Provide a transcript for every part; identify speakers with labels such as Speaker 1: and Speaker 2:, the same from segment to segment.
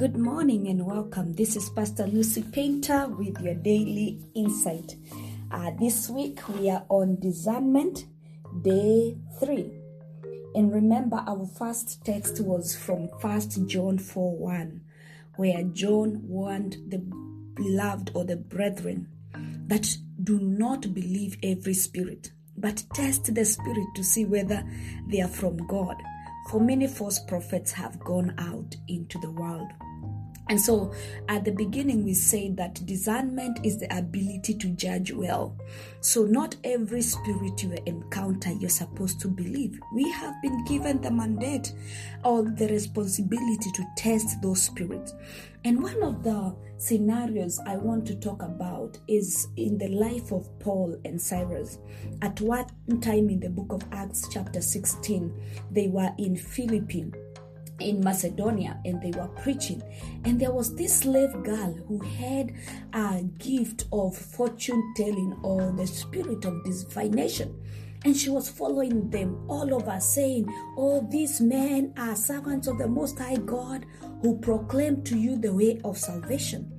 Speaker 1: Good morning and welcome. This is Pastor Lucy Painter with your daily insight. Uh, this week we are on discernment, day three. And remember, our first text was from 1 John 4 1, where John warned the beloved or the brethren that do not believe every spirit, but test the spirit to see whether they are from God. For many false prophets have gone out into the world. And so at the beginning, we said that discernment is the ability to judge well. So, not every spirit you encounter you're supposed to believe. We have been given the mandate or the responsibility to test those spirits. And one of the scenarios I want to talk about is in the life of Paul and Silas. At one time in the book of Acts, chapter 16, they were in Philippines in Macedonia and they were preaching. And there was this slave girl who had a gift of fortune telling or the spirit of divination. And she was following them all over, saying, Oh, these men are servants of the Most High God who proclaim to you the way of salvation.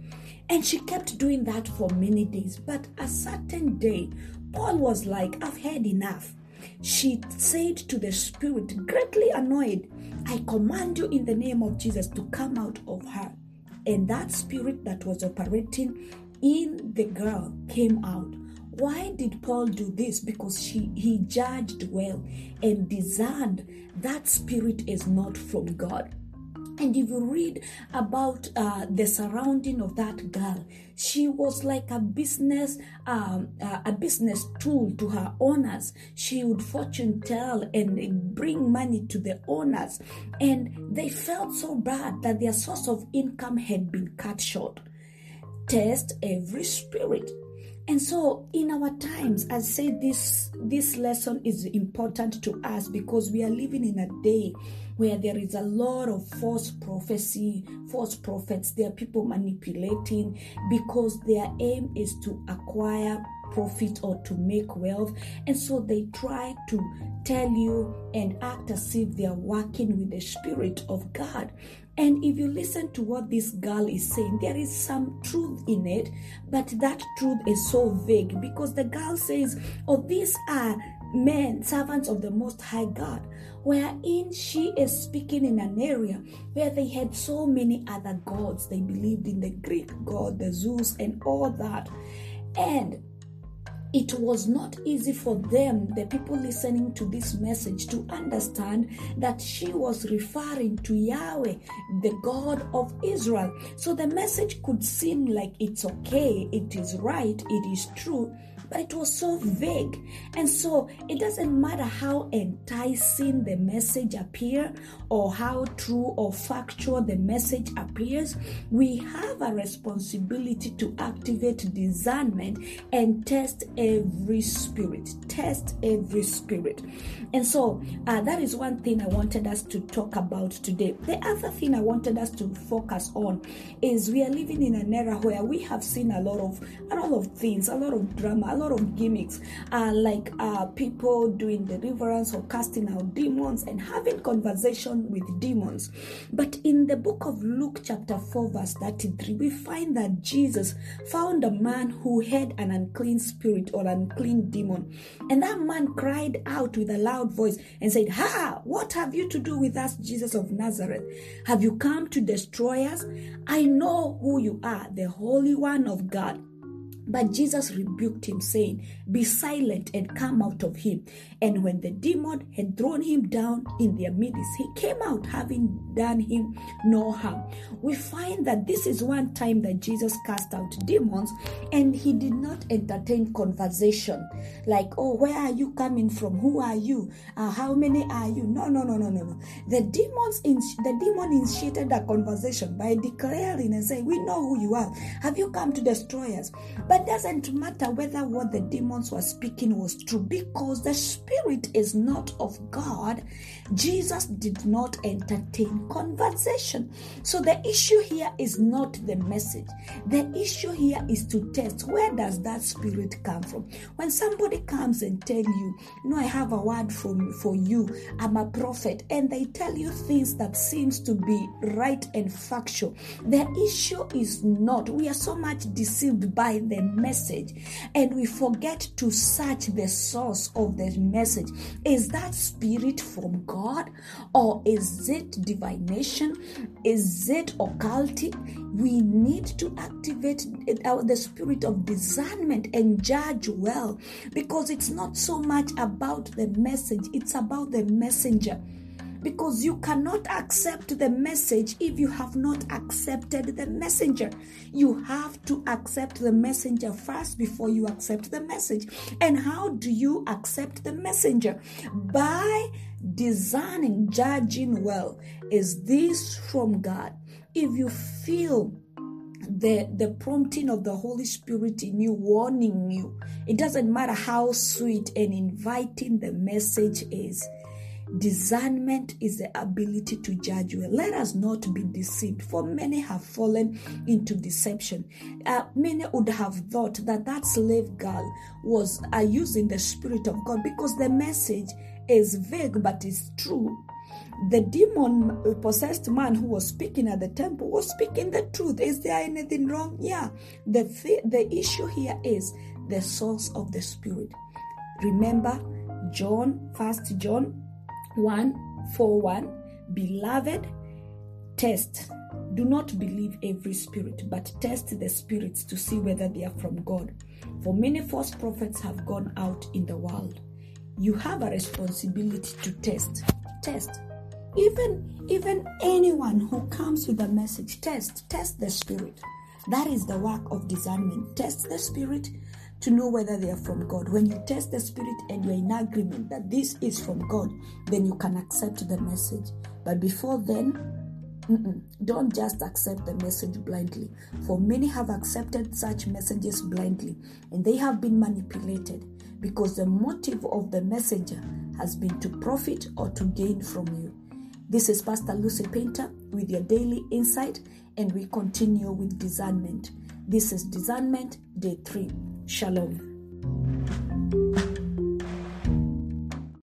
Speaker 1: And she kept doing that for many days. But a certain day, Paul was like, I've had enough. She said to the spirit, greatly annoyed, I command you in the name of Jesus to come out of her. And that spirit that was operating in the girl came out. Why did Paul do this? Because she, he judged well and discerned that spirit is not from God. And if you read about uh, the surrounding of that girl, she was like a business, um, uh, a business tool to her owners. She would fortune tell and bring money to the owners, and they felt so bad that their source of income had been cut short. Test every spirit. And so in our times, I say this this lesson is important to us because we are living in a day where there is a lot of false prophecy, false prophets. There are people manipulating because their aim is to acquire profit or to make wealth. And so they try to tell you and act as if they are working with the Spirit of God. And if you listen to what this girl is saying, there is some truth in it, but that truth is so vague because the girl says, Oh, these are men, servants of the Most High God, wherein she is speaking in an area where they had so many other gods. They believed in the Greek god, the Zeus, and all that. And it was not easy for them, the people listening to this message, to understand that she was referring to Yahweh, the God of Israel. So the message could seem like it's okay, it is right, it is true, but it was so vague. And so it doesn't matter how enticing the message appear or how true or factual the message appears, we have a responsibility to activate discernment and test every spirit. Test every spirit. And so uh, that is one thing I wanted us to talk about today. The other thing I wanted us to focus on is we are living in an era where we have seen a lot of a lot of things, a lot of drama, lot of gimmicks, uh, like uh, people doing deliverance or casting out demons and having conversation with demons. But in the book of Luke, chapter 4, verse 33, we find that Jesus found a man who had an unclean spirit or unclean demon. And that man cried out with a loud voice and said, Ha! What have you to do with us, Jesus of Nazareth? Have you come to destroy us? I know who you are, the Holy One of God. But Jesus rebuked him, saying, Be silent and come out of him. And when the demon had thrown him down in their midst, he came out having done him no harm. We find that this is one time that Jesus cast out demons and he did not entertain conversation like, Oh, where are you coming from? Who are you? Uh, how many are you? No, no, no, no, no, no. The demons, in, the demon initiated a conversation by declaring and saying, We know who you are. Have you come to destroy us? But doesn't matter whether what the demons were speaking was true because the spirit is not of God. Jesus did not entertain conversation. So the issue here is not the message. The issue here is to test where does that spirit come from. When somebody comes and tell you, know, I have a word for for you. I'm a prophet, and they tell you things that seems to be right and factual. The issue is not. We are so much deceived by the message, and we forget to search the source of the message. Is that spirit from God, or is it divination? Is it occultic? We need to activate uh, the spirit of discernment and judge well because it's not so much about the message, it's about the messenger because you cannot accept the message if you have not accepted the messenger. You have to accept the messenger first before you accept the message. And how do you accept the messenger? By discerning, judging well. Is this from God? If you feel the the prompting of the holy spirit in you warning you it doesn't matter how sweet and inviting the message is Discernment is the ability to judge well. Let us not be deceived, for many have fallen into deception. Uh, many would have thought that that slave girl was uh, using the Spirit of God because the message is vague but is true. The demon possessed man who was speaking at the temple was speaking the truth. Is there anything wrong? Yeah. The, th- the issue here is the source of the Spirit. Remember, John, First John 1 4 1 Beloved, test. Do not believe every spirit, but test the spirits to see whether they are from God. For many false prophets have gone out in the world. You have a responsibility to test. Test. Even even anyone who comes with a message, test. Test the spirit. That is the work of discernment. Test the spirit to know whether they are from God. When you test the spirit and you're in agreement that this is from God, then you can accept the message. But before then, don't just accept the message blindly. For many have accepted such messages blindly and they have been manipulated because the motive of the messenger has been to profit or to gain from you. This is Pastor Lucy Painter with your daily insight, and we continue with discernment. This is discernment day three. Shalom.